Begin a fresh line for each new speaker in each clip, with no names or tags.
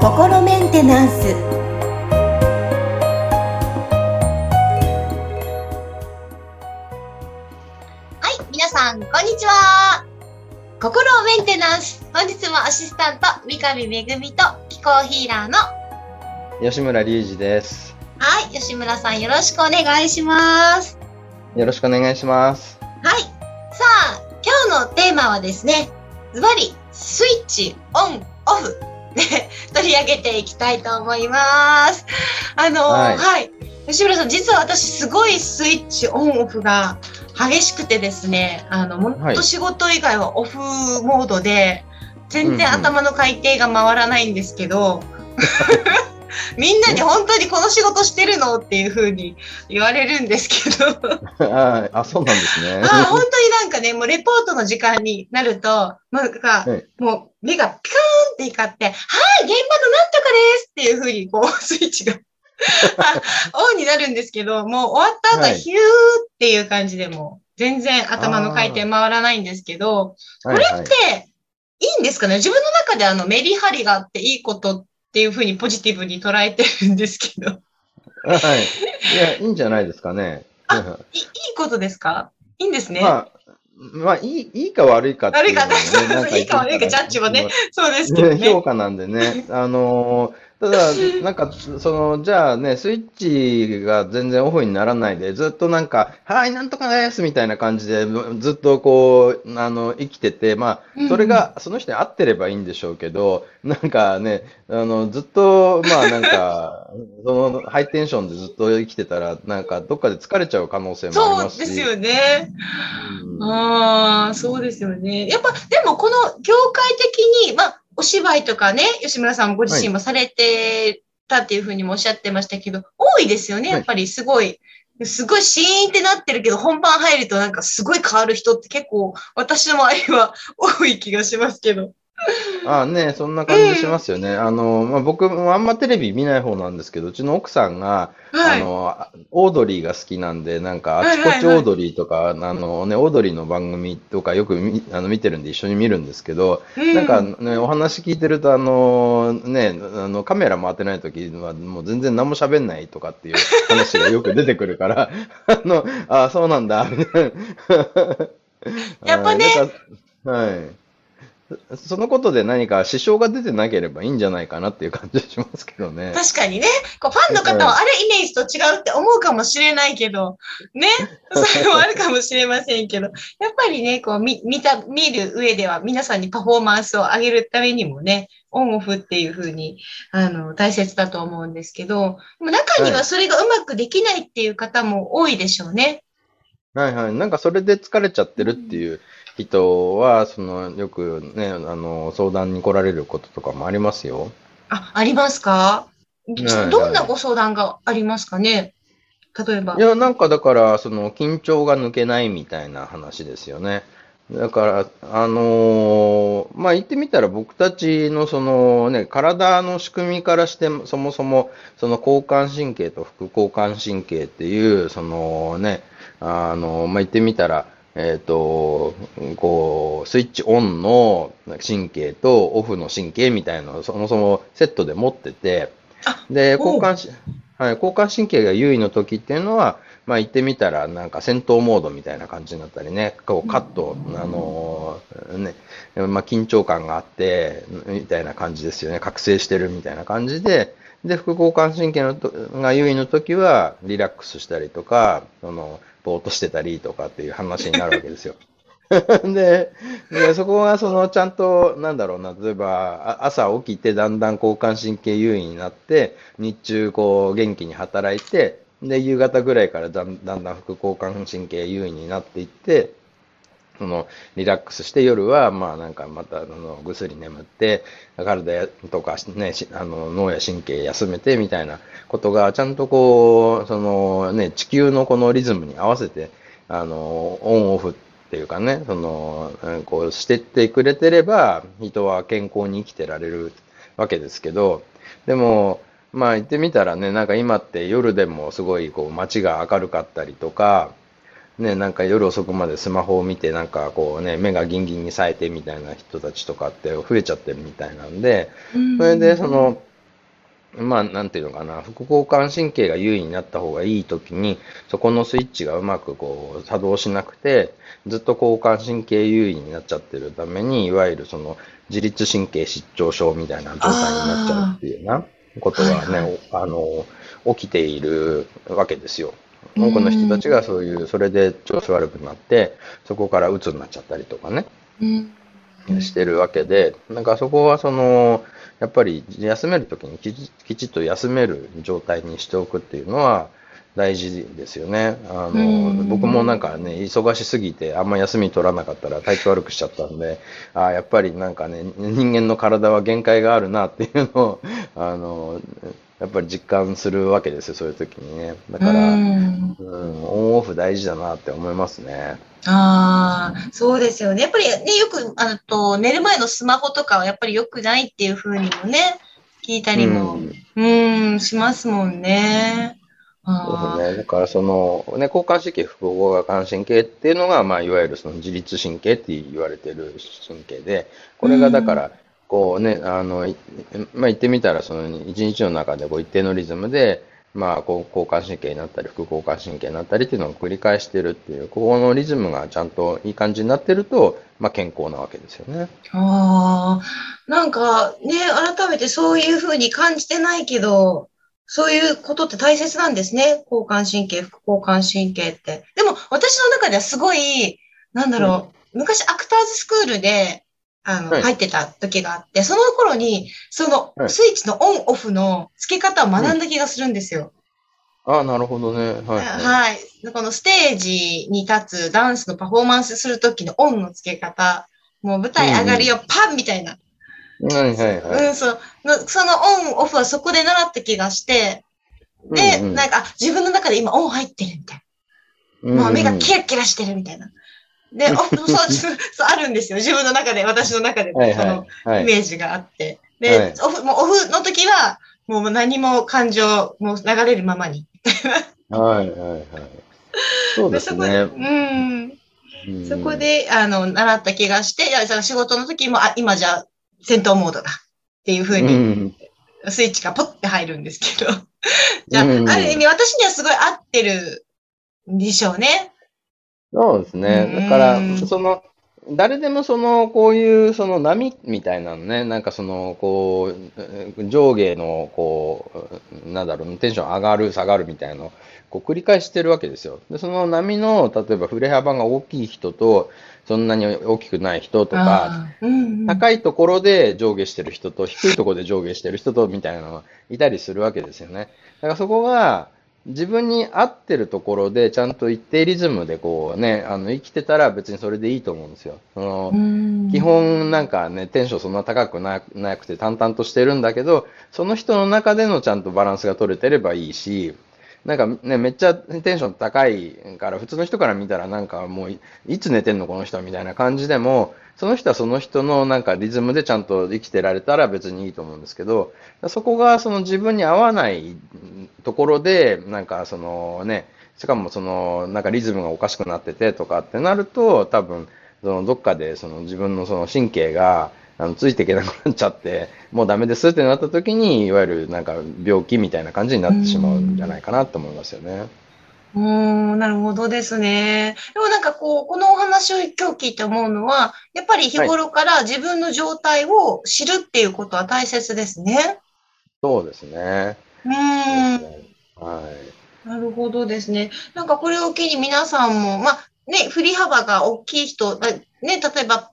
心メンテナンス
はい、皆さん、こんにちは。心をメンテナンス。本日もアシスタント、三上めぐみと気候ヒーラーの、
吉村隆二です。
はい、吉村さんよろしくお願いします。
よろしくお願いします。
はい。ーマはですね、ズバリ、スイッチオン、オフで 取り上げていきたいと思います。あの
はい
はい。吉村さん、実は私すごいスイッチオン、オフが激しくてですね、あの、もっと仕事以外はオフモードで、全然
うんうん
頭の回転が回らないんですけど、みんなに本当にこの仕事してるのっていう風に言われるんですけど、
ああ、そうなんですね。
あ本当になんかね、もうレポートの時間になると、なんか、
はい
もう目がピカーンって光って、はい、現場のなんとかですっていう風にこう、スイッチが あオンになるんですけど、もう終わった後ヒューっていう感じでもう、全然頭の回転回らないんですけど、これって、いいんですかね？自分の中であのメリハリがあっていいことっていう風にポジティブに捉えてるんですけど、
はい。いや、いいんじゃないですかね。
あいいいことですか？いいんですね。
まあ、まあ、いい、いいか悪いかっていうね
悪いか いいか悪いかジャッジはねそうですけど
ね
ね。
評価なんでね。あのーただ、なんか、その、じゃあね、スイッチが全然オフにならないで、ずっとなんか、はい、なんとかですみたいな感じで、ずっとこう、あの、生きてて、まあ、それが、その人に合ってればいいんでしょうけど、なんかね、あの、ずっと、まあなんか、その、ハイテンションでずっと生きてたら、なんか、どっかで疲れちゃう可能性もあり
そう
ますし。
ですよね。
うん
ああ、そうですよね。やっぱ、でもこの業界的に、まあ、お芝居とかね、吉村さんもご自身もされてたっていうふうにもおっしゃってましたけど、多いですよね。
はい
やっぱりすごい、すごいシーンってなってるけど、本番入るとなんかすごい変わる人って結構、私の周りは多い気がしますけど。
ああね、そんな感じしますよね。あの、まあ、僕もあんまテレビ見ない方なんですけど、うちの奥さんが、
はい。
あの、オードリーが好きなんで、なんか、あちこ
はいはいはい
ちオードリーとか、あのね、オードリーの番組とかよく見あの見てるんで一緒に見るんですけど、
う
なんかね、お話聞いてると、あの、ね、あの、カメラ回ってない時は、もう全然何も喋んないとかっていう 話がよく出てくるから、あの、あそうなんだ、みたいな。
やっぱね
はい。そそのことで何か支障が出てなければいいんじゃないかなっていう感じがしますけどね。
確かにね、こうファンの方はあれイメージと違うって思うかもしれないけど、ね、それもあるかもしれませんけど、やっぱりね、こう見見た、見る上では皆さんにパフォーマンスを上げるためにもね、オンオフっていうふうに、あの、大切だと思うんですけど、中にはそれがうまくできないっていう方も多いでしょうね。
はいはい。なんかそれで疲れちゃってるっていう人は、その、よくね、あの、相談に来られることとかもありますよ。
あ、ありますか？どんなご相談がありますかね？例えば
い。や、なんかだから、その、緊張が抜けないみたいな話ですよね。だから、あのーまあ、言ってみたら僕たちのそのね、体の仕組みからして、そもそも、その交感神経と副交感神経っていう、そのね、あの、まあ、言ってみたら、えっ、と、こう、スイッチオンの神経とオフの神経みたいなのをそもそもセットで持ってて、で、交感し、はい、交感神経が優位の時っていうのは、まあ言ってみたら、なんか戦闘モードみたいな感じになったりね、こうカット、あのーね、まあ緊張感があって、みたいな感じですよね。覚醒してるみたいな感じで、で、副交感神経のとが優位の時は、リラックスしたりとか、その、ぼーっとしてたりとかっていう話になるわけですよ。でで、そこがそのちゃんと、なんだろうな、例えばあ朝起きてだんだん交感神経優位になって、日中こう元気に働いて、で、夕方ぐらいからだんだん副交感神経優位になっていって、そのリラックスして夜は、まあなんかまたあのぐっすり眠って、体とか、ね、しあの脳や神経休めてみたいなことが、ちゃんとこう、そのね、地球のこのリズムに合わせて、あの、オンオフっていうかね、その、こうしてってくれてれば、人は健康に生きてられるわけですけど、でも、まあ言ってみたらね、なんか今って夜でもすごいこう街が明るかったりとか、ね、なんか夜遅くまでスマホを見て、なんかこうね、目がギンギンに冴えてみたいな人たちとかって増えちゃってるみたいなんで、それでその、まあ、なんていうのかな、副交感神経が優位になった方がいいときに、そこのスイッチがうまくこう作動しなくて、ずっと交感神経優位になっちゃってるために、いわゆるその自律神経失調症みたいな状態になっちゃうっていうなことがね、はいはい、あの、起きているわけですよ。多くの人たちがそういう、それで調子悪くなって、そこから鬱になっちゃったりとかね、してるわけで、なんかそこはその、やっぱり休めるときにきちっと休める状態にしておくっていうのは大事ですよね。あの、僕もなんかね、忙しすぎてあんま休み取らなかったら体調悪くしちゃったんで、あやっぱりなんかね、人間の体は限界があるなっていうのを、あの、やっぱり実感するわけですよ、そういう時にね。だから、うん、オンオフ大事だなって思いますね。
ああ、そうですよね。やっぱりね、よく、あと、寝る前のスマホとかはやっぱり良くないっていうふうにもね、聞いたりも、うん、うんしますもんね。
そうですね。だからその、ね、交感神経、副交感神経っていうのが、まあ、いわゆるその自律神経って言われてる神経で、これがだから、こうね、あの、まあ、言ってみたら、その一日の中でこう一定のリズムで、まあ、こう交感神経になったり、副交感神経になったりっていうのを繰り返してるっていう、ここのリズムがちゃんといい感じになってると、まあ、健康なわけですよね。
ああ、なんかね、改めてそういうふうに感じてないけど、そういうことって大切なんですね。交感神経、副交感神経って。でも、私の中ではすごい、なんだろう、うん、昔アクターズスクールで、あの、はい、入ってた時があって、その頃に、そのスイッチのオンオフの付け方を学んだ気がするんですよ。
うん、ああ、なるほどね。
はい、はい。このステージに立つダンスのパフォーマンスする時のオンの付け方、もう舞台上がりをパンみたいな。
はいはいはい。
うん、そう。そのオンオフはそこで習った気がして、で、うんうん、なんか、自分の中で今オン入ってるみたいな。もう目がキラキラしてるみたいな。で、オフ、そう、そう、あるんですよ。自分の中で、私の中で、その、イメージがあって。で、はい、オフ、もうオフの時は、もう何も感情、もう流れるままに。
はいはいはい。そうですね。
うん。そこで、あの、習った気がして、仕事の時も、あ、今じゃ戦闘モードだ。っていうふうに、スイッチがポッて入るんですけど。じゃあ、ある意味私にはすごい合ってるんでしょうね。
そうですね。だから、その、誰でもその、こういう、その波みたいなのね、なんかその、こう、上下の、こう、なんだろう、テンション上がる、下がるみたいなのを、こう繰り返してるわけですよ。で、その波の、例えば振れ幅が大きい人と、そんなに大きくない人とか、うんうん、高いところで上下してる人と、低いところで上下してる人と、みたいなのがいたりするわけですよね。だからそこが、自分に合ってるところで、ちゃんと一定リズムでこうね、あの、生きてたら別にそれでいいと思うんですよ。その、基本なんかね、テンションそんな高くななくて淡々としてるんだけど、その人の中でのちゃんとバランスが取れてればいいし、なんかね、めっちゃテンション高いから、普通の人から見たらなんかもう、いつ寝てんのこの人みたいな感じでも、その人はその人のなんかリズムでちゃんと生きてられたら別にいいと思うんですけど、そこがその自分に合わないところで、なんかそのね、しかもそのなんかリズムがおかしくなっててとかってなると、多分、そのどっかでその自分のその神経があのついていけなくなっちゃって、もうダメですってなった時に、いわゆるなんか病気みたいな感じになってしまうんじゃないかなと思いますよね。
うん、なるほどですね。でもなんかこう、このお話を今日聞いて思うのは、やっぱり日頃から自分の状態を知るっていうことは大切ですね。はい、
そうですね。
うん。はい。なるほどですね。なんかこれを機に皆さんも、まあね、振り幅が大きい人、ね、例えば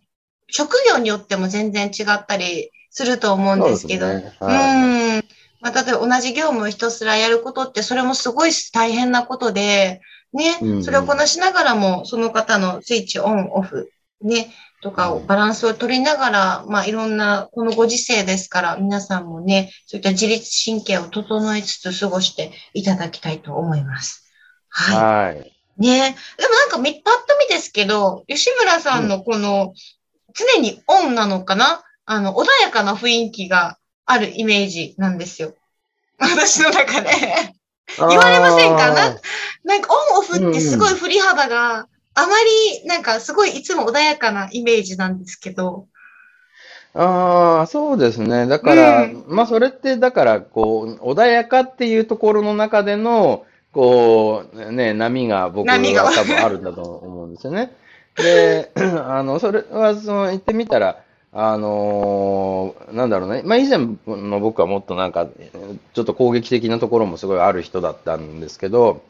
職業によっても全然違ったりすると思うんですけど、ねはい、うん。まあ、例えば同じ業務をひたすらやることって、それもすごい大変なことで、ね、それをこなしながらも、その方のスイッチオン、オフ、ね、とかをバランスを取りながら、まあいろんな、このご時世ですから、皆さんもね、そういった自律神経を整えつつ過ごしていただきたいと思います。はい。はい、ねでもなんか、パッと見ですけど、吉村さんのこの、常にオンなのかな？あの、穏やかな雰囲気があるイメージなんですよ。私の中で言われませんか？ななんかオンオフってすごい振り幅があまりなんかすごいいつも穏やかなイメージなんですけど。
ああ、そうですね。だから、うん、まあそれってだからこう穏やかっていうところの中でのこうね波が僕は多分あるんだと思うんですよね。で、あのそれはその言ってみたら。あのー、なんだろうね、まあ、以前の僕はもっとなんか、ちょっと攻撃的なところもすごいある人だったんですけど、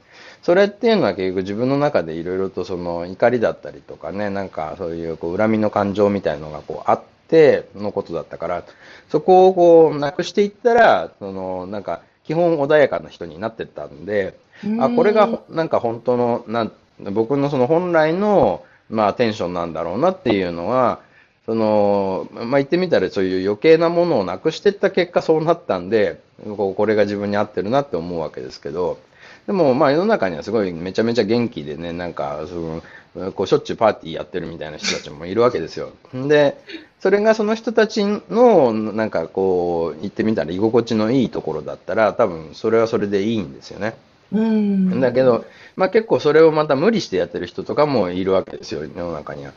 それっていうのは結局自分の中でいろいろとその怒りだったりとかね、なんかそういうこう恨みの感情みたいのがこうあってのことだったから、そこをこうなくしていったら、そのなんか基本穏やかな人になってったんで、あ、これがなんか本当の、なん僕のその本来のまあテンションなんだろうなっていうのは、その、まあ、言ってみたらそういう余計なものをなくしていった結果そうなったんで、これが自分に合ってるなって思うわけですけど、でもまあ世の中にはすごいめちゃめちゃ元気でね、なんかその、こうしょっちゅうパーティーやってるみたいな人たちもいるわけですよ。で、それがその人たちの、なんかこう、言ってみたら居心地のいいところだったら、多分それはそれでいいんですよね。
うん
だけど、まあ結構それをまた無理してやってる人とかもいるわけですよ、世の中には。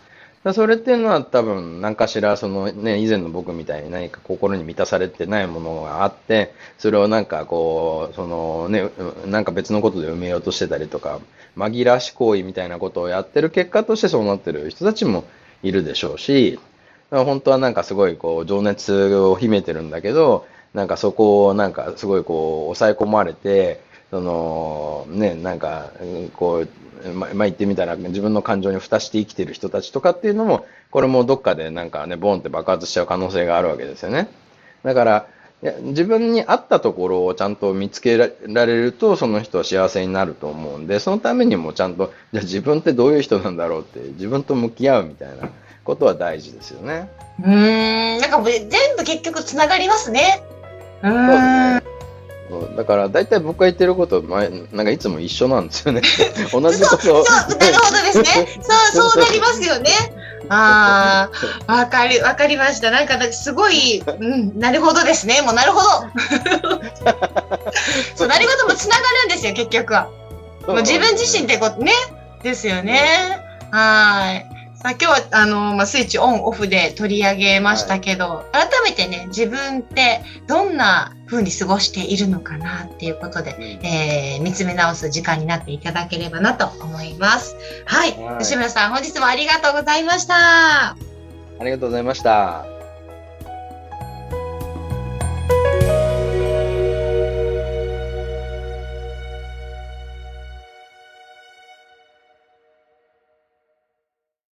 それっていうのは多分何かしらそのね、以前の僕みたいに何か心に満たされてないものがあって、それをなんかこう、そのね、なんか別のことで埋めようとしてたりとか、紛らわし行為みたいなことをやってる結果としてそうなってる人たちもいるでしょうし、本当はなんかすごいこう情熱を秘めてるんだけど、なんかそこをなんかすごいこう抑え込まれて、そのね、なんかこうま、まあ、言ってみたら自分の感情に蓋して生きてる人たちとかっていうのも、これもどっかでなんかね、ボンって爆発しちゃう可能性があるわけですよね。だから、いや自分に合ったところをちゃんと見つけられると、その人は幸せになると思うんで、そのためにもちゃんと、じゃあ自分ってどういう人なんだろうって、自分と向き合うみたいなことは大事ですよね。
うん、なんか全部結局つながりますね。うん。そうですね。
だから大体僕が言ってること前なんかいつも一緒なんですよね。同じこと
そうそうなるほどですね。そうそうなりますよね。ああわかりわかりました。なんかすごいうんなるほどですね。もうなるほど。そうなるほどもつながるんですよ結局は。もう自分自身ってことねですよね。はい。まあ、今日はあの、まあ、スイッチオンオフで取り上げましたけど、はい、改めてね自分ってどんな風に過ごしているのかなっていうことで、うん、えー、見つめ直す時間になっていただければなと思います。はい、はい、吉村さん本日もありがとうございました。あ
りがとうございました。